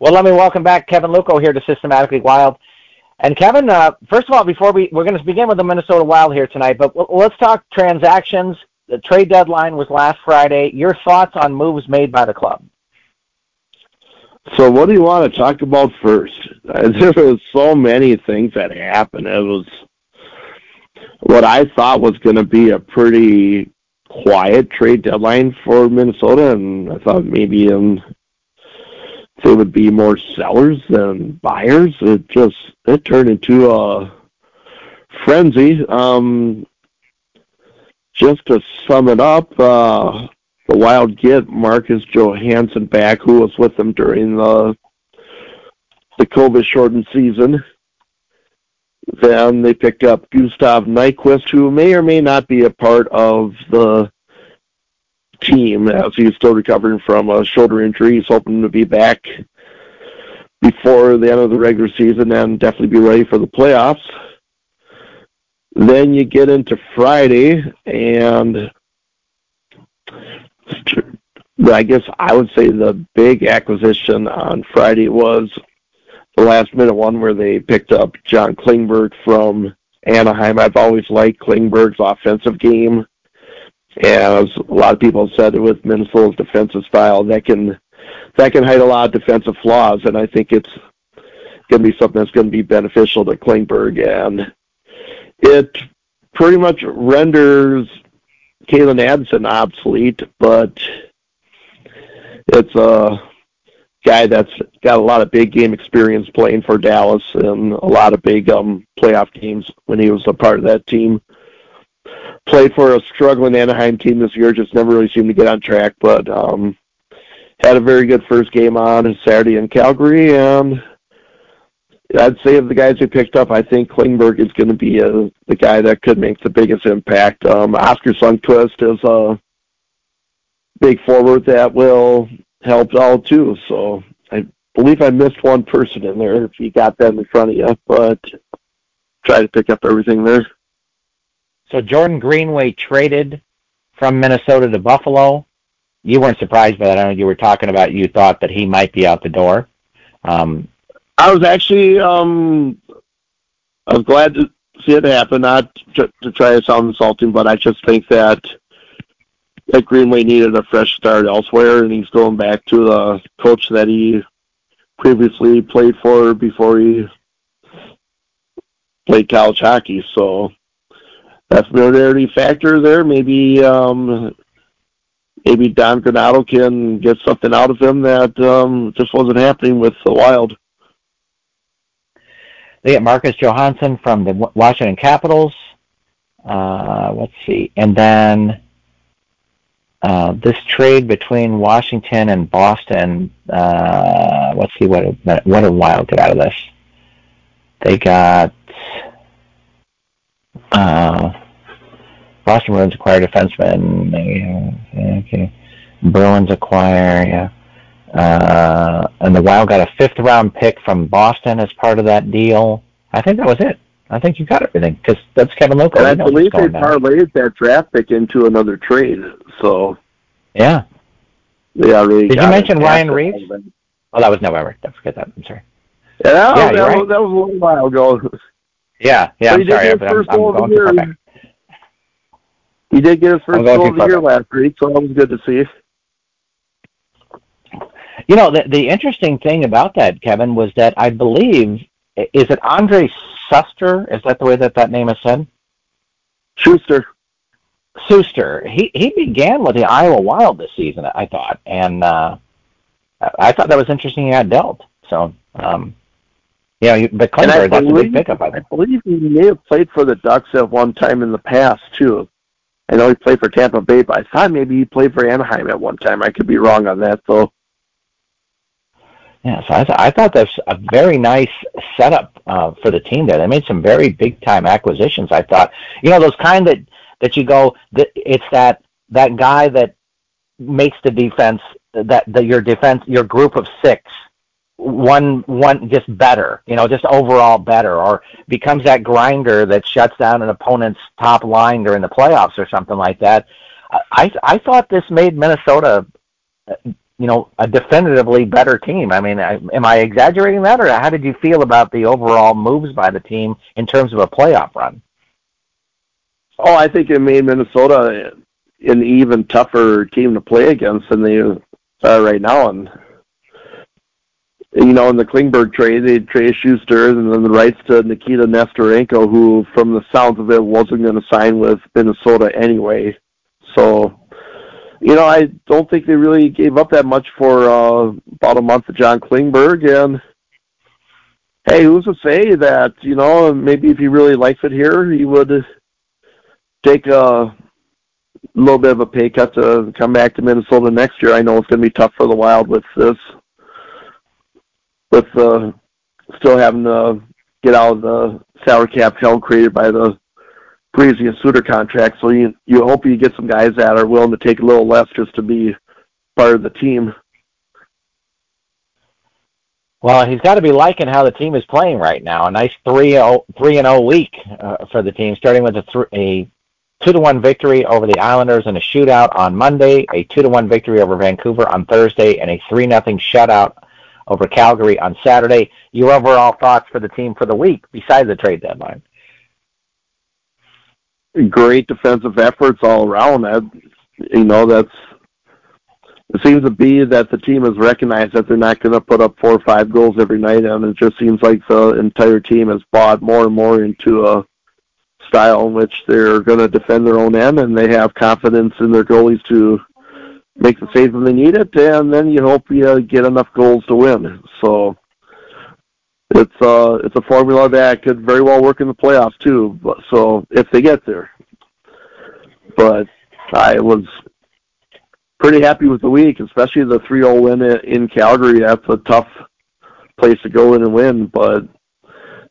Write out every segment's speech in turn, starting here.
Well, let me welcome back Kevin Luckow here to Systematically Wild. And Kevin, uh, first of all, before we we're going to begin with the Minnesota Wild here tonight, but let's talk transactions. The trade deadline was last Friday. Your thoughts on moves made by the club? So, what do you want to talk about first? There was so many things that happened. It was what I thought was going to be a pretty quiet trade deadline for Minnesota, and I thought maybe um, they would be more sellers than buyers. It just it turned into a frenzy. Um, just to sum it up, uh, the Wild get Marcus Johansson back, who was with them during the the COVID shortened season. Then they picked up Gustav Nyquist, who may or may not be a part of the team as he's still recovering from a shoulder injury. He's hoping to be back before the end of the regular season and definitely be ready for the playoffs. Then you get into Friday, and I guess I would say the big acquisition on Friday was the last minute one where they picked up John Klingberg from Anaheim. I've always liked Klingberg's offensive game. As a lot of people have said with Minnesota's defensive style, that can that can hide a lot of defensive flaws, and I think it's going to be something that's going to be beneficial to Klingberg. And it pretty much renders Calen Addison obsolete, but it's a guy that's got a lot of big game experience playing for Dallas and a lot of big um playoff games when he was a part of that team. Played for a struggling Anaheim team this year, just never really seemed to get on track, but um had a very good first game on Saturday in Calgary and I'd say of the guys we picked up, I think Klingberg is going to be a, uh, the guy that could make the biggest impact. Um, Oskar Sundqvist is a big forward that will help out too. So I believe I missed one person in there if you got that in front of you, but try to pick up everything there. So Jordan Greenway traded from Minnesota to Buffalo. You weren't surprised by that. I know you were talking about you thought that he might be out the door. Um, I was actually um, I was glad to see it happen. Not to, to try to sound insulting, but I just think that that Greenway needed a fresh start elsewhere, and he's going back to the coach that he previously played for before he played college hockey. So that familiarity factor there, maybe um, maybe Don Granato can get something out of him that um, just wasn't happening with the Wild. They get Marcus Johansson from the Washington Capitals. Uh, let's see, and then uh, this trade between Washington and Boston. Uh, let's see what what a Wild get out of this. They got uh, Boston Bruins acquire defenseman. Okay, Bruins acquire yeah. Uh, and the Wild got a fifth round pick from Boston as part of that deal. I think that was it. I think you got everything because that's Kevin Luckow. And I believe they parlayed that draft pick into another trade. So yeah, they already. Did you mention Ryan Reaves? Oh, that was November. Don't forget that. I'm sorry. Yeah, yeah, that, right. was, that was a little while ago. Yeah, yeah. I'm sorry. I'm, I'm, I'm going too far back. He did get his first goal of the year last week, so that was good to see. You know, the the interesting thing about that, Kevin, was that I believe is it Andre Suster? Is that the way that that name is said? Schuster. Suster. He he began with the Iowa Wild this season, I thought, and uh, I thought that was interesting. He got dealt. So, um, yeah, but Klingberg, that's believe, a big pickup. I, I believe he may have played for the Ducks at one time in the past too. I know he played for Tampa Bay, but I thought maybe he played for Anaheim at one time. I could be wrong on that, though. Yeah, so I, th- I thought that's a very nice setup uh, for the team there. They made some very big time acquisitions. I thought, you know, those kind that that you go, that it's that that guy that makes the defense that that your defense your group of six one one just better, you know, just overall better, or becomes that grinder that shuts down an opponent's top line during the playoffs or something like that. I I thought this made Minnesota you know, a definitively better team. I mean, I, am I exaggerating that, or how did you feel about the overall moves by the team in terms of a playoff run? Oh, I think it made Minnesota an even tougher team to play against than they are right now. And you know, in the Klingberg trade, they traded Schuster and then the rights to Nikita Nesterenko, who, from the sounds of it, wasn't going to sign with Minnesota anyway. So, you know, I don't think they really gave up that much for uh, about a month of John Klingberg. And hey, who's to say that you know maybe if he really likes it here, he would take a little bit of a pay cut to come back to Minnesota next year. I know it's going to be tough for the Wild with this with uh, still having to get out of the salary cap hell created by the Parise and Suter contract. So you you hope you get some guys that are willing to take a little less just to be part of the team. Well, he's got to be liking how the team is playing right now. A nice three oh, three and zero oh week uh, for the team, starting with a, th- a two to one victory over the Islanders in a shootout on Monday, a two to one victory over Vancouver on Thursday, and a three nothing shutout over Calgary on Saturday. Your overall thoughts for the team for the week besides the trade deadline? Great defensive efforts all around. That you know, that's it seems to be that the team has recognized that they're not going to put up four or five goals every night, and it just seems like the entire team has bought more and more into a style in which they're going to defend their own end, and they have confidence in their goalies to make the saves when they need it, and then you hope you get enough goals to win. So it's uh it's a formula that could very well work in the playoffs too. But so if they get there, but I was pretty happy with the week, especially the 3-0 win in Calgary. That's a tough place to go in and win, but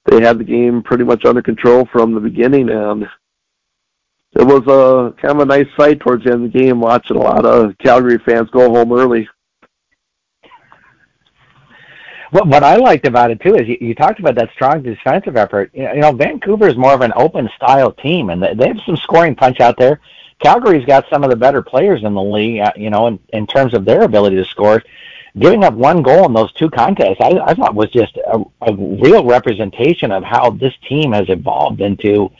they had the game pretty much under control from the beginning, and it was a kind of a nice sight towards the end of the game watching a lot of Calgary fans go home early. What what I liked about it too is you, you talked about that strong defensive effort. You know, you know, Vancouver is more of an open style team, and they have some scoring punch out there. Calgary's got some of the better players in the league. Uh, you know, in, in terms of their ability to score. Giving up one goal in those two contests, I, I thought was just a, a real representation of how this team has evolved into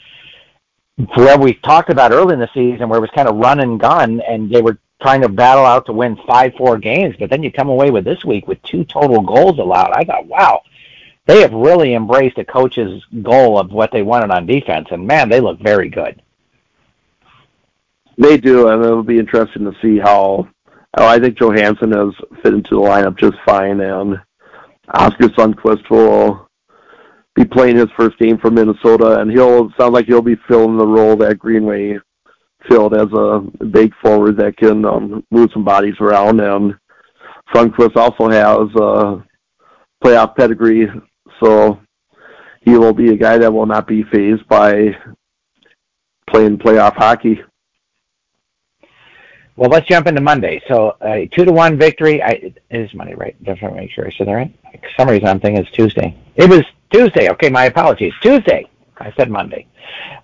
where we talked about early in the season, where it was kind of run and gun, and they were trying to battle out to win five, four games. But then you come away with this week with two total goals allowed. I thought, wow, they have really embraced a coach's goal of what they wanted on defense, and man, they look very good. They do, and it'll be interesting to see how. Oh, I think Johansson has fit into the lineup just fine, and Oskar Sundqvist will be playing his first game for Minnesota, and he'll sound like he'll be filling the role that Greenway filled as a big forward that can um, move some bodies around. And Sundqvist also has a playoff pedigree, so he will be a guy that will not be fazed by playing playoff hockey. Well, let's jump into Monday. So, a uh, two to one victory. I, it is Monday, right? Definitely make sure I said that right. For some reason, I'm thinking it's Tuesday. It was Tuesday. Okay, my apologies. Tuesday. I said Monday.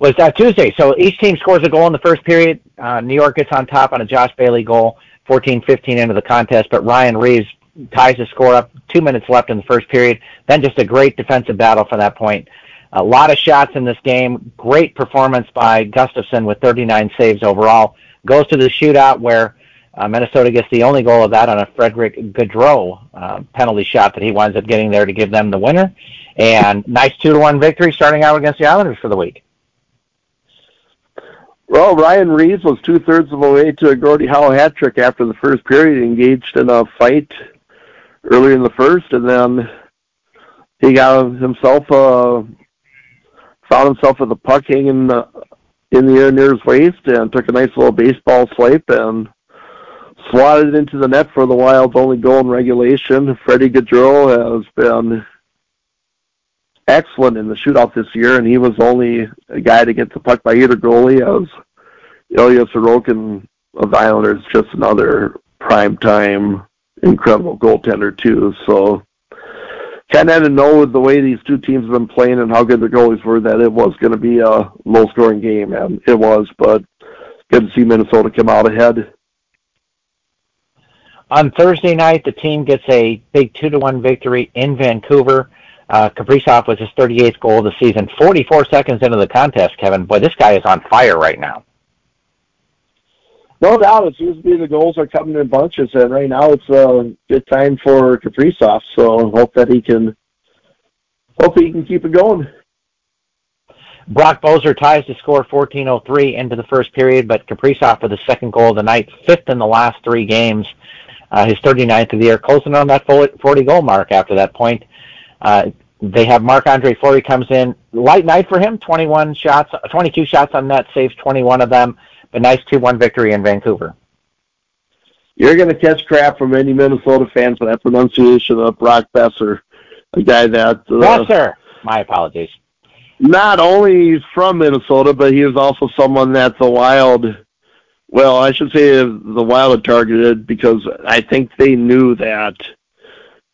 Was uh, Tuesday. So each team scores a goal in the first period. Uh, New York gets on top on a Josh Bailey goal, 14-15 into the contest, but Ryan Reaves ties the score up. Two minutes left in the first period. Then just a great defensive battle from that point. A lot of shots in this game. Great performance by Gustavsson with 39 saves overall. Goes to the shootout where uh, Minnesota gets the only goal of that on a Frederick Gaudreau uh, penalty shot that he winds up getting there to give them the winner. And nice two to one victory starting out against the Islanders for the week. Well, Ryan Reaves was two thirds of the way to a Gordie Howe hat trick after the first period. He engaged in a fight earlier in the first, and then he got himself uh, found himself with the puck hanging uh, in the air near his waist, and took a nice little baseball swipe and swatted into the net for the Wild's only goal in regulation. Freddie Gaudreau has been excellent in the shootout this year, and he was only a guy to get the puck by either goalie. As Ilya Sorokin of the Islanders, just another prime time incredible goaltender too. So kind of to know with the way these two teams have been playing and how good the goalies were that it was going to be a low scoring game, and it was. But good to see Minnesota come out ahead. On Thursday night, the team gets a big two to one victory in Vancouver. Uh, Kaprizov was his 38th goal of the season. 44 seconds into the contest, Kevin. Boy, this guy is on fire right now. No doubt, it seems to be the goals are coming in bunches, and right now it's a good time for Kaprizov. So hope that he can, hope he can keep it going. Brock Boeser ties to score 14:03 into the first period, but Kaprizov for the second goal of the night, fifth in the last three games, uh, his 39th of the year, closing on that 40 goal mark after that point. Uh, they have Marc Andre Fleury comes in, light night for him, 21 shots, 22 shots on net, saves 21 of them, but nice 2-1 victory in Vancouver. You're going to catch crap from any Minnesota fan for that pronunciation of Brock Boeser, a guy that. Uh, Besser. My apologies not only he's from Minnesota, but he is also someone that the Wild, well, I should say the Wild had targeted because I think they knew that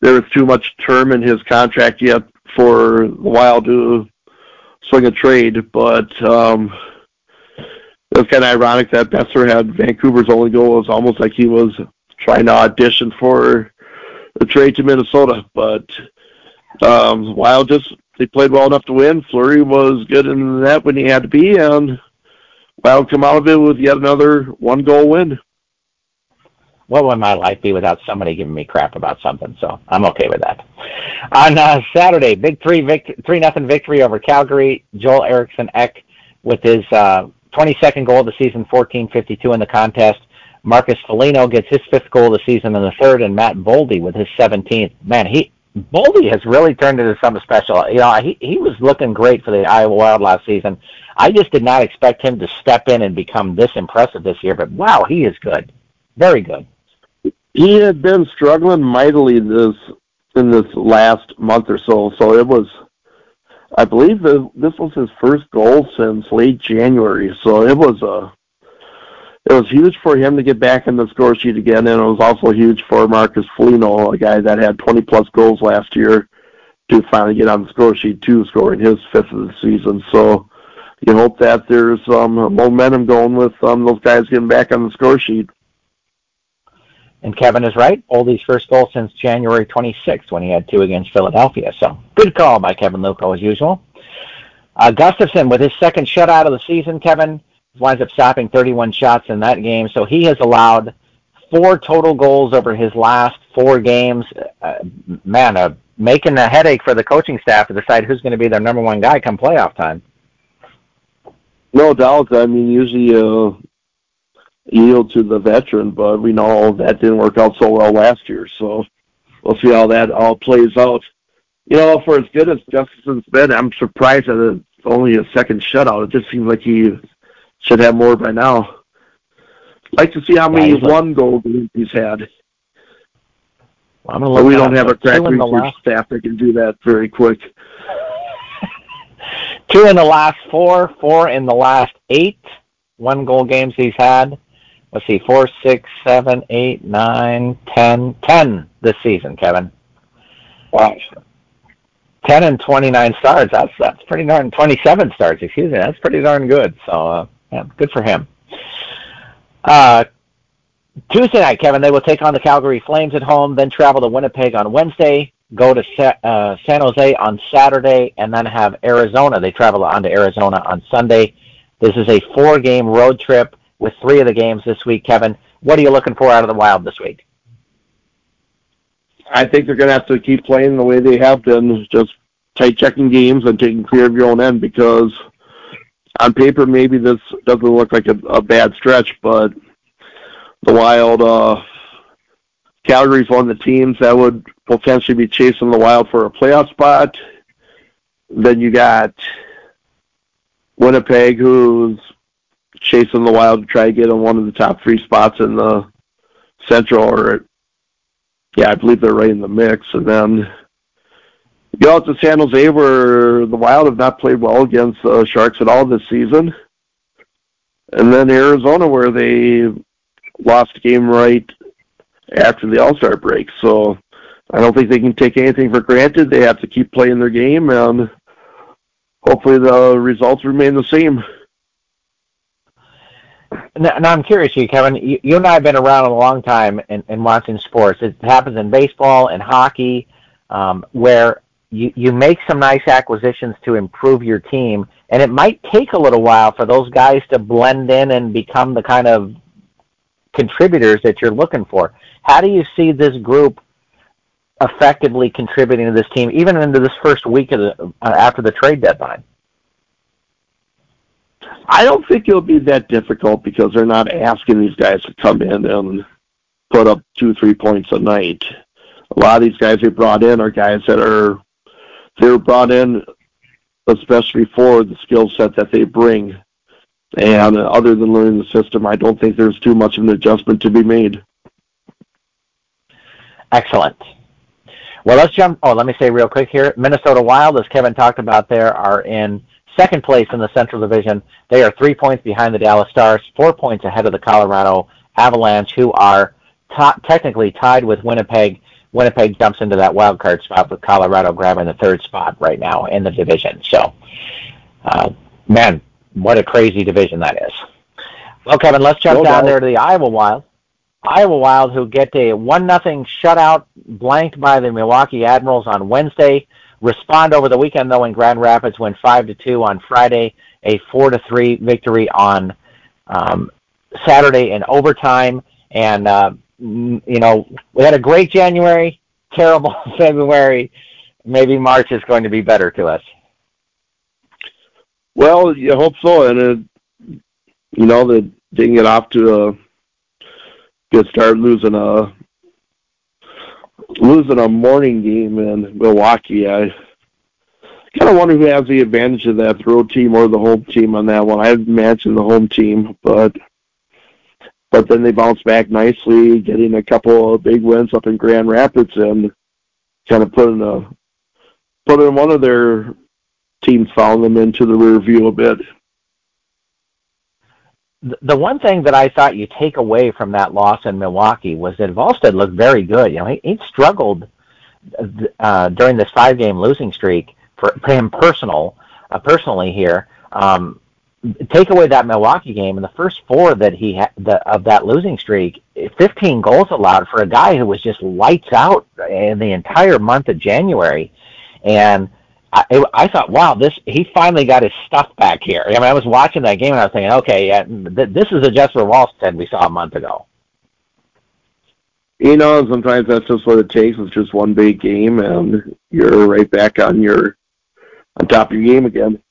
there was too much term in his contract yet for the Wild to swing a trade. But um, it was kind of ironic that Boeser had Vancouver's only goal. It was almost like he was trying to audition for a trade to Minnesota. But um, Wild just they played well enough to win. Fleury was good in that when he had to be, and Wild come out of it with yet another one goal win. What would my life be without somebody giving me crap about something? So I'm okay with that. On uh, Saturday, big three vict- three nothing victory over Calgary. Joel Eriksson Ek with his uh, 22nd goal of the season, 14:52 in the contest. Marcus Foligno gets his fifth goal of the season in the third, and Matt Boldy with his 17th. Man, he Boldy has really turned into something special. You know, he he was looking great for the Iowa Wild last season. I just did not expect him to step in and become this impressive this year. But wow, he is good, very good. He had been struggling mightily this in this last month or so. So it was, I believe, that this was his first goal since late January. So it was a it was huge for him to get back in the score sheet again, and it was also huge for Marcus Foligno, a guy that had 20 plus goals last year, to finally get on the score sheet too, scoring his fifth of the season. So you hope that there's some momentum going with um, those guys getting back on the score sheet. And Kevin is right. Boldy's first goal since January 26th when he had two against Philadelphia. So good call by Kevin Luco as usual. Uh, Gustavsson with his second shutout of the season, Kevin winds up stopping 31 shots in that game. So he has allowed four total goals over his last four games. Uh, man, uh, making a headache for the coaching staff to decide who's going to be their number one guy come playoff time. No doubt. I mean, usually uh, yield to the veteran, but we know that didn't work out so well last year. So we'll see how that all plays out. You know, for as good as Justin's been, I'm surprised that it's only a second shutout. It just seems like he should have more by now. Like to see how many yeah, one goal games he's had. Well, but we don't have a crack research staff that can do that very quick. Two in the last four, four in the last eight one goal games he's had. Let's see, four, six, seven, eight, nine, ten, ten this season, Kevin. Wow. 10 and 29 starts. That's that's pretty darn 27 starts. Excuse me. That's pretty darn good. So uh, yeah, good for him. Uh, Tuesday night, Kevin, they will take on the Calgary Flames at home, then travel to Winnipeg on Wednesday, go to Sa- uh, San Jose on Saturday, and then have Arizona. They travel on to Arizona on Sunday. This is a four-game road trip with three of the games this week. Kevin, what are you looking for out of the Wild this week? I think they're going to have to keep playing the way they have been, just tight checking games and taking care of your own end because – on paper, maybe this doesn't look like a, a bad stretch, but the Wild, uh, Calgary's one of the teams that would potentially be chasing the Wild for a playoff spot. Then you got Winnipeg, who's chasing the Wild to try to get in one of the top three spots in the Central, or yeah, I believe they're right in the mix. And then go out to San Jose where the Wild have not played well against the uh, Sharks at all this season. And then Arizona where they lost a game right after the All-Star break. So I don't think they can take anything for granted. They have to keep playing their game and hopefully the results remain the same. now, I'm curious, you Kevin. You, you, and I have been around a long time in, in watching sports. It happens in baseball and hockey, um, where you you make some nice acquisitions to improve your team, and it might take a little while for those guys to blend in and become the kind of contributors that you're looking for. How do you see this group effectively contributing to this team, even into this first week of the, uh, after the trade deadline? I don't think it'll be that difficult because they're not asking these guys to come in and put up two, three points a night. A lot of these guys they brought in are guys that are they were brought in especially for the skill set that they bring. And other than learning the system, I don't think there's too much of an adjustment to be made. Excellent. Well, let's jump. Oh, let me say real quick here. Minnesota Wild, as Kevin talked about there, are in second place in the Central Division. They are three points behind the Dallas Stars, four points ahead of the Colorado Avalanche, who are t- technically tied with Winnipeg. Winnipeg jumps into that wild card spot with Colorado grabbing the third spot right now in the division. So, uh, man, what a crazy division that is. Well, Kevin, let's jump no down there to the Iowa Wild. Iowa Wild, who get a one nothing shutout blanked by the Milwaukee Admirals on Wednesday, respond over the weekend though in Grand Rapids, win five to two on Friday, a four to three victory on um, Saturday in overtime, and uh, you know we had a great January, terrible February. Maybe March is going to be better to us. Well, you hope so, and it, you know that didn't get off to a good start, losing a losing a morning game in Milwaukee. I kind of wonder who has the advantage of that, the road team or the home team on that one. I'd imagine the home team, but but then they bounced back nicely, getting a couple of big wins up in Grand Rapids and kind of putting a putting one of their teams following them into the rear view a bit the one thing that I thought you take away from that loss in Milwaukee was that Wallstedt looked very good. You know, he, he struggled uh, during this five-game losing streak for him personal, uh, personally here. Um, take away that Milwaukee game and the first four that he had the, of that losing streak, 15 goals allowed for a guy who was just lights out in the entire month of January, and I, I thought, wow, this he finally got his stuff back here. I mean, I was watching that game and I was thinking, okay, yeah, th- this is the Jesper Wallstedt we saw a month ago. You know, sometimes that's just what it takes. It's just one big game, and you're right back on your on top of your game again.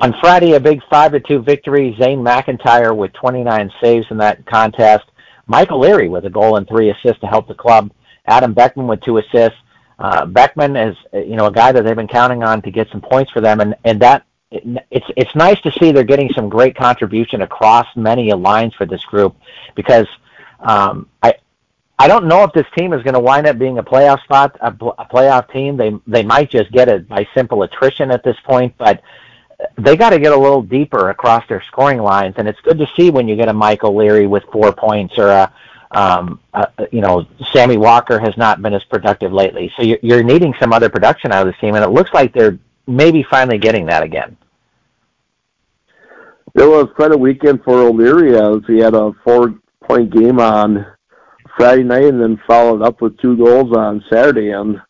On Friday, a big five to two victory. Zane McIntyre with 29 saves in that contest. Michael Leary with a goal and three assists to help the club. Adam Beckman with two assists uh, Beckman is you know a guy that they've been counting on to get some points for them, and and that it's it's nice to see they're getting some great contribution across many lines for this group because um, I I don't know if this team is going to wind up being a playoff spot, a, a playoff team. They they might just get it by simple attrition at this point, but they got to get a little deeper across their scoring lines, and it's good to see when you get a Michael Leary with four points or a um, uh, you know, Sammy Walker has not been as productive lately. So you're, you're needing some other production out of this team, and it looks like they're maybe finally getting that again. It was quite a weekend for O'Leary as he had a four-point game on Friday night and then followed up with two goals on Saturday. And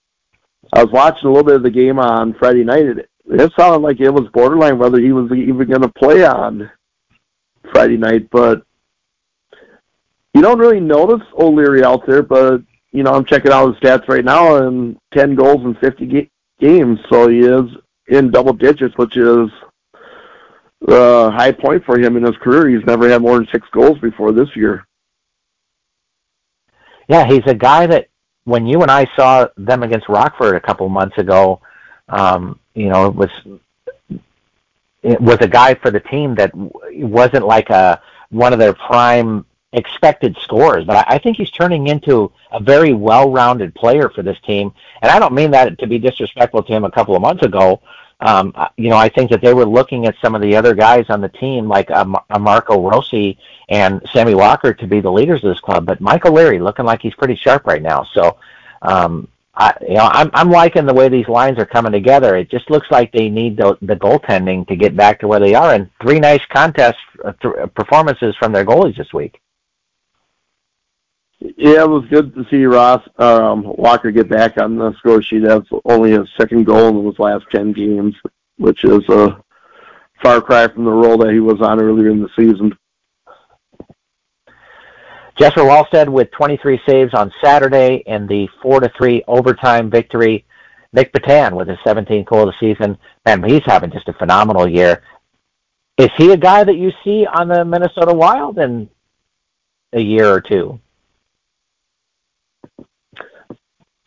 I was watching a little bit of the game on Friday night. It sounded like it was borderline whether he was even going to play on Friday night, but you don't really notice O'Leary out there, but you know I'm checking out his stats right now, and 10 goals in 50 ga- games, so he is in double digits, which is a high point for him in his career. He's never had more than six goals before this year. Yeah, he's a guy that when you and I saw them against Rockford a couple months ago, um, you know, was it was a guy for the team that wasn't like a one of their prime expected scores, but I think he's turning into a very well-rounded player for this team. And I don't mean that to be disrespectful to him a couple of months ago. Um, you know, I think that they were looking at some of the other guys on the team, like a, um, a Marco Rossi and Sammy Walker, to be the leaders of this club. But Michael Leary looking like he's pretty sharp right now. So um, I, you know, I'm I'm liking the way these lines are coming together. It just looks like they need the the goaltending to get back to where they are, and three nice contest uh, th- performances from their goalies this week. Yeah, it was good to see Ross um, Walker get back on the score sheet. That's only his second goal in his last ten games, which is a far cry from the role that he was on earlier in the season. Jesper Wallstedt with 23 saves on Saturday in the 4 to 3 overtime victory. Nick Petan with his 17th goal of the season. Man, he's having just a phenomenal year. Is he a guy that you see on the Minnesota Wild in a year or two?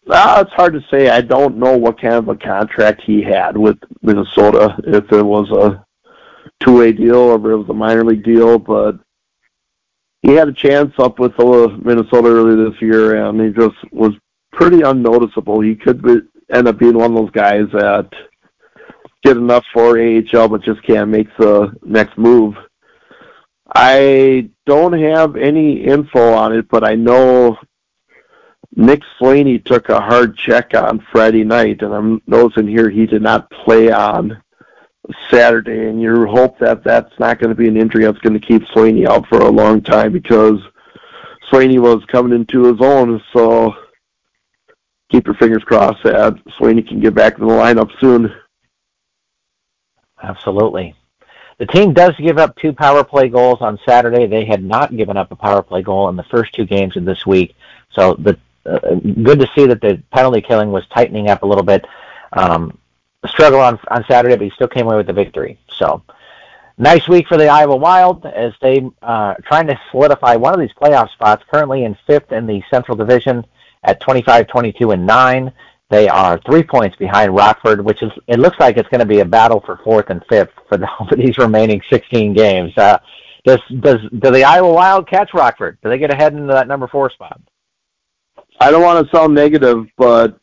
Uh, it's hard to say. I don't know what kind of a contract he had with Minnesota, if it was a two-way deal or if it was a minor league deal, but he had a chance up with Minnesota earlier this year, and he just was pretty unnoticeable. He could be, end up being one of those guys that get enough for AHL but just can't make the next move. I don't have any info on it, but I know Nick Swaney took a hard check on Friday night, and I'm noticing here he did not play on Saturday, and you hope that that's not going to be an injury that's going to keep Swaney out for a long time because Swaney was coming into his own. So keep your fingers crossed that Swaney can get back in the lineup soon. Absolutely. The team does give up two power play goals on Saturday. They had not given up a power play goal in the first two games of this week. So the uh, good to see that the penalty killing was tightening up a little bit. Um, struggle on on Saturday, but he still came away with the victory. So nice week for the Iowa Wild as they uh, trying to solidify one of these playoff spots. Currently in fifth in the Central Division at 25, 22, and nine. They are three points behind Rockford, which is it looks like it's going to be a battle for fourth and fifth for, the, for these remaining 16 games. Uh, does does do the Iowa Wild catch Rockford? Do they get ahead into that number four spot? I don't want to sound negative, but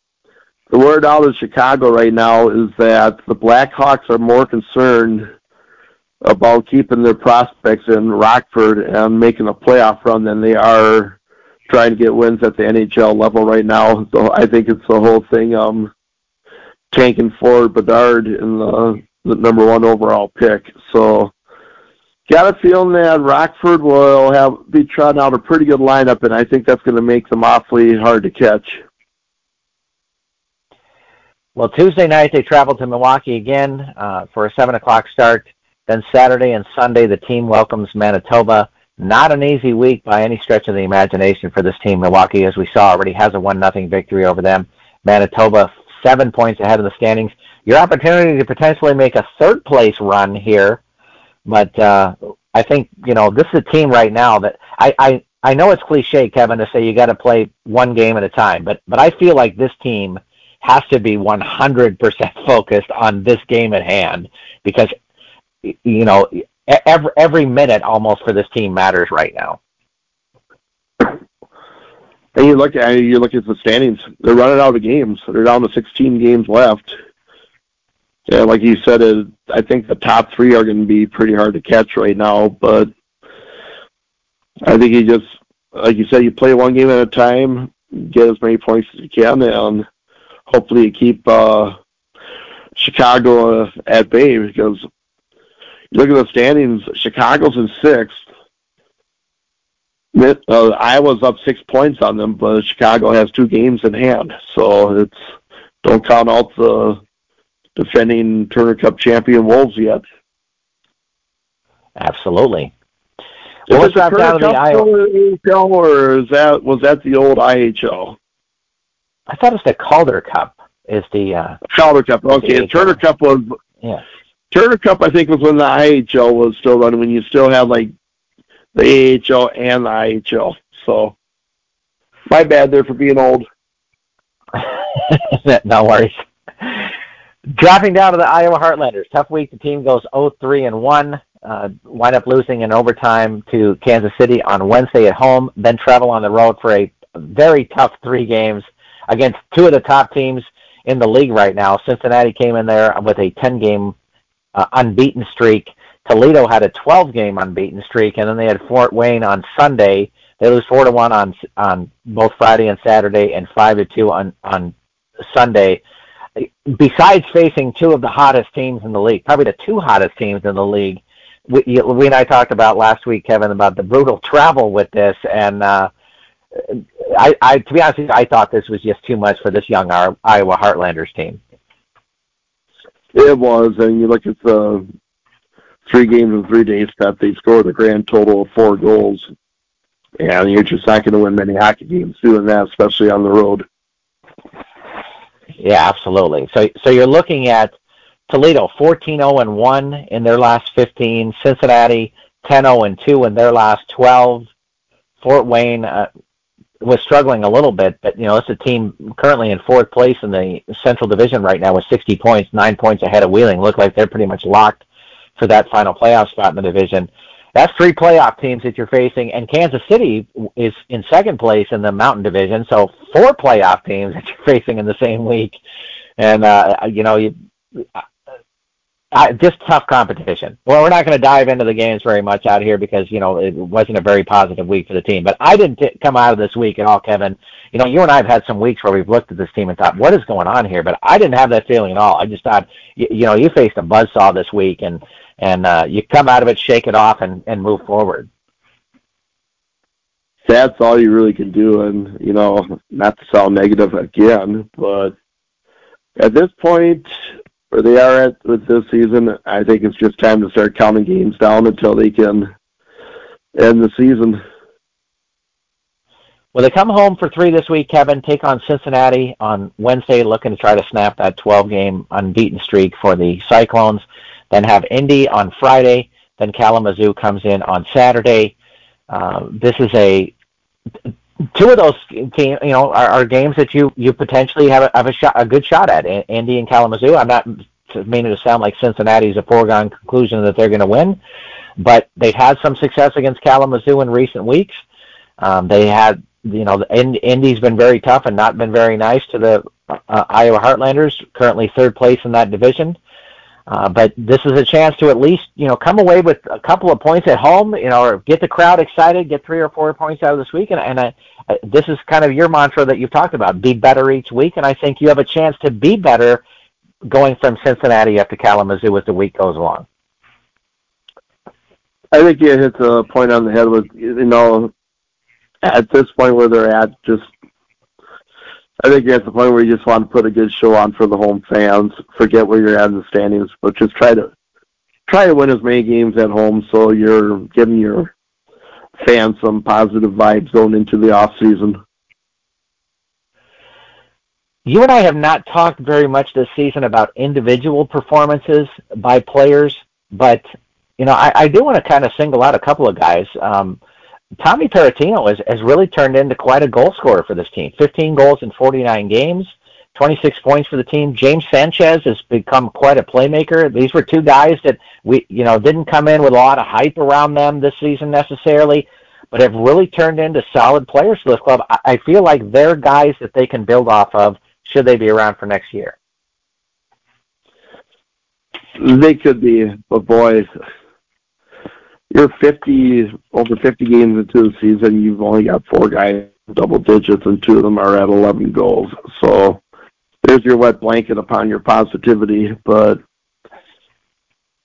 the word out of Chicago right now is that the Blackhawks are more concerned about keeping their prospects in Rockford and making a playoff run than they are trying to get wins at the NHL level right now. So I think it's the whole thing um tanking for Bedard in the, the number one overall pick. So got a feeling that Rockford will have be trotting out a pretty good lineup and I think that's gonna make them awfully hard to catch. Well, Tuesday night they traveled to Milwaukee again uh, for a seven o'clock start. Then Saturday and Sunday the team welcomes Manitoba. Not an easy week by any stretch of the imagination for this team. Milwaukee, as we saw, already has a one nothing victory over them. Manitoba seven points ahead of the standings. Your opportunity to potentially make a third place run here, but uh, I think you know this is a team right now that I I, I know it's cliche, Kevin, to say you got to play one game at a time, but but I feel like this team has to be 100% focused on this game at hand because you know every every minute almost for this team matters right now. And you look at you look at the standings; they're running out of games. They're down to 16 games left. Yeah, like you said, it, I think the top three are going to be pretty hard to catch right now. But I think you just, like you said, you play one game at a time, get as many points as you can, and hopefully you keep uh, Chicago uh, at bay because you look at the standings. Chicago's in sixth. Uh, Iowa's up six points on them, but Chicago has two games in hand. So it's don't count out the defending Turner Cup champion Wolves yet. Absolutely. Well, let's drop down to the Iowa. Or is that was that the old IHL? I thought it's the Calder Cup. Is the uh, Calder Cup? Okay, the Turner Cup was. Yeah. Turner Cup, I think, was when the IHL was still running. When you still had like the AHL and the IHL. So, my bad there for being old. no worries. Dropping down to the Iowa Heartlanders. Tough week. The team goes 0-3 and 1. Uh, wind up losing in overtime to Kansas City on Wednesday at home. Then travel on the road for a very tough three games against two of the top teams in the league right now. Cincinnati came in there with a 10 game uh, unbeaten streak. Toledo had a 12 game unbeaten streak, and then they had Fort Wayne on Sunday. They lose four to one on on both Friday and Saturday, and five to two on on Sunday. Besides facing two of the hottest teams in the league, probably the two hottest teams in the league, we, we and I talked about last week, Kevin, about the brutal travel with this, and uh, I, I, to be honest, you, I thought this was just too much for this young Iowa Heartlanders team. It was, and you look at the three games in three days that they scored a grand total of four goals, and you're just not going to win many hockey games doing that, especially on the road. Yeah, absolutely. So, so you're looking at Toledo 14-0 and 1 in their last 15, Cincinnati 10-0 and 2 in their last 12. Fort Wayne uh, was struggling a little bit, but you know it's a team currently in fourth place in the Central Division right now with 60 points, nine points ahead of Wheeling. Look like they're pretty much locked for that final playoff spot in the division. That's three playoff teams that you're facing, and Kansas City is in second place in the Mountain Division. So four playoff teams that you're facing in the same week, and uh, you know you just tough competition. Well, we're not going to dive into the games very much out here because you know it wasn't a very positive week for the team. But I didn't t- come out of this week at all, Kevin. You know, you and I have had some weeks where we've looked at this team and thought, what is going on here? But I didn't have that feeling at all. I just thought, you, you know, you faced a buzzsaw this week, and and uh, you come out of it, shake it off, and and move forward. That's all you really can do, and you know, not to sound negative again, but at this point, where they are at with this season, I think it's just time to start counting games down until they can end the season. Well, they come home for three this week, Kevin. Take on Cincinnati on Wednesday, looking to try to snap that 12-game unbeaten streak for the Cyclones. Then have Indy on Friday. Then Kalamazoo comes in on Saturday. Uh, this is a two of those you know are, are games that you you potentially have a, have a shot a good shot at Indy and Kalamazoo. I'm not meaning to sound like Cincinnati's a foregone conclusion that they're going to win, but they've had some success against Kalamazoo in recent weeks. Um, they had you know Indy's been very tough and not been very nice to the uh, Iowa Heartlanders, currently third place in that division. Uh, but this is a chance to at least, you know, come away with a couple of points at home, you know, or get the crowd excited, get three or four points out of this week. And, and I, I, this is kind of your mantra that you've talked about: be better each week. And I think you have a chance to be better going from Cincinnati up to Kalamazoo as the week goes along. I think you hit the point on the head with, you know, at this point where they're at, just I think you're at the point where you just want to put a good show on for the home fans. Forget where you're at in the standings, but just try to try to win as many games at home so you're giving your fans some positive vibes going into the off season. You and I have not talked very much this season about individual performances by players, but you know I, I do want to kind of single out a couple of guys. Um, Tommy Parrottino has, has really turned into quite a goal scorer for this team. 15 goals in 49 games, 26 points for the team. James Sanchez has become quite a playmaker. These were two guys that we, you know, didn't come in with a lot of hype around them this season necessarily, but have really turned into solid players for this club. I, I feel like they're guys that they can build off of should they be around for next year. They could be, but boy, you're 50 over 50 games into the season. You've only got four guys double digits, and two of them are at 11 goals. So there's your wet blanket upon your positivity. But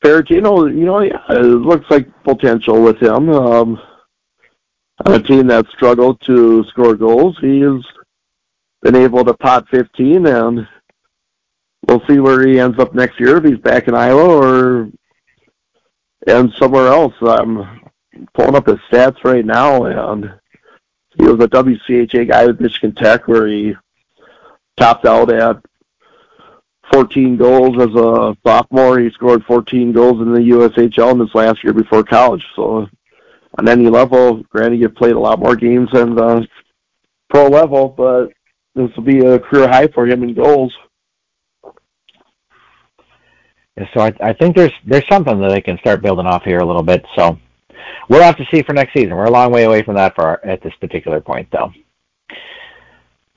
Parrottino, you know, yeah, it looks like potential with him. Um, on a team that struggled to score goals, he has been able to pot 15, and we'll see where he ends up next year if he's back in Iowa or and somewhere else. I'm pulling up his stats right now, and he was a WCHA guy with Michigan Tech, where he topped out at 14 goals as a sophomore. He scored 14 goals in the USHL in his last year before college. So, on any level, granted, you played a lot more games than the pro level, but this will be a career high for him in goals so I, I think there's there's something that they can start building off here a little bit. So we'll have to see for next season. We're a long way away from that for our, at this particular point, though.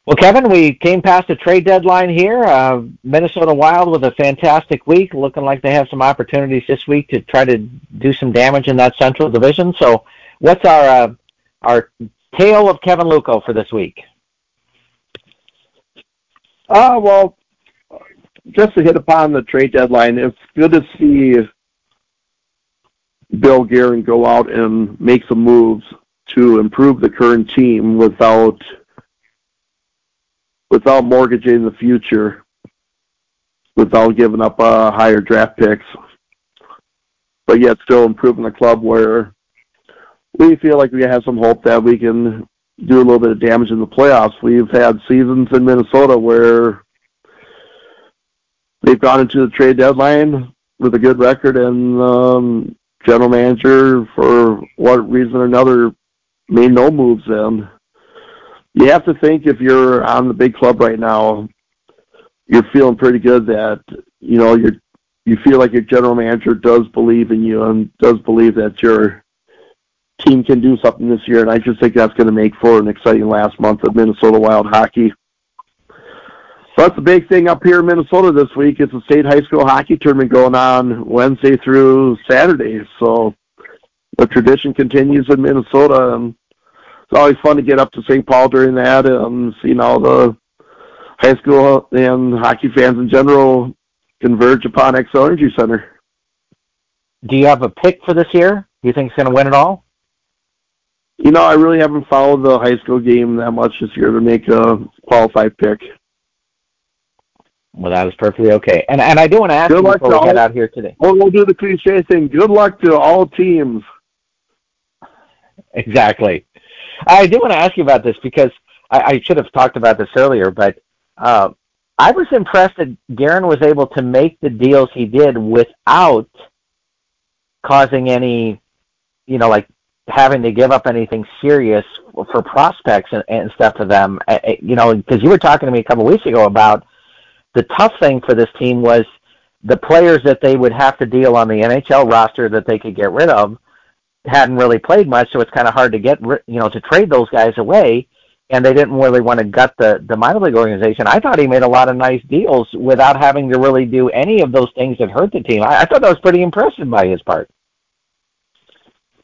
Well, Kevin, we came past the trade deadline here. Uh, Minnesota Wild with a fantastic week, looking like they have some opportunities this week to try to do some damage in that Central Division. So, what's our uh, our tale of Kevin Luco for this week? Uh, well, just to hit upon the trade deadline, it's good to see Bill Guerin go out and make some moves to improve the current team without without mortgaging the future, without giving up uh, higher draft picks, but yet still improving the club where we feel like we have some hope that we can do a little bit of damage in the playoffs. We've had seasons in Minnesota where they've gone into the trade deadline with a good record and um, general manager for what reason or another made no moves then. You have to think if you're on the big club right now, you're feeling pretty good that, you know, you're you feel like your general manager does believe in you and does believe that your team can do something this year, and I just think that's going to make for an exciting last month of Minnesota Wild hockey. That's the big thing up here in Minnesota this week. It's a state high school hockey tournament going on Wednesday through Saturday. So the tradition continues in Minnesota, and it's always fun to get up to St. Paul during that and see all the high school and hockey fans in general converge upon Xcel Energy Center. Do you have a pick for this year? Do you think it's going to win it all? You know, I really haven't followed the high school game that much this year to make a qualified pick. Well, that was perfectly okay. And and I do want to ask Good you before we all, get out here today. Well, we'll do the cliche thing. Good luck to all teams. Exactly. I do want to ask you about this because I, I should have talked about this earlier, but uh, I was impressed that Guerin was able to make the deals he did without causing any, you know, like having to give up anything serious for prospects and, and stuff to them. You know, because you were talking to me a couple of weeks ago about the tough thing for this team was the players that they would have to deal on the NHL roster that they could get rid of hadn't really played much, so it's kind of hard to get you know to trade those guys away. And they didn't really want to gut the the minor league organization. I thought he made a lot of nice deals without having to really do any of those things that hurt the team. I, I thought that was pretty impressive by his part.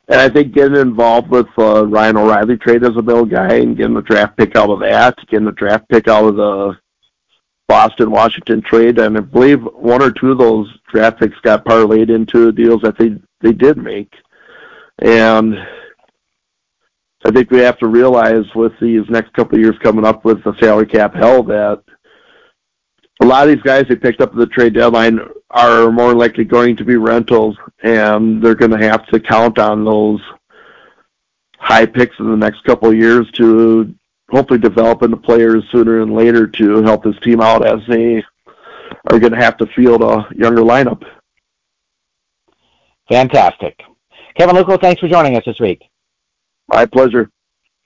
And I think getting involved with uh, Ryan O'Reilly trade as a middle guy and getting the draft pick out of that, getting the draft pick out of the Boston Washington trade, and I believe one or two of those draft picks got parlayed into deals that they they did make. And I think we have to realize with these next couple of years coming up with the salary cap hell that a lot of these guys they picked up at the trade deadline are more likely going to be rentals, and they're going to have to count on those high picks in the next couple of years to hopefully develop into players sooner than later to help this team out as they are going to have to field a younger lineup. Fantastic. Kevin Luckow, thanks for joining us this week. My pleasure.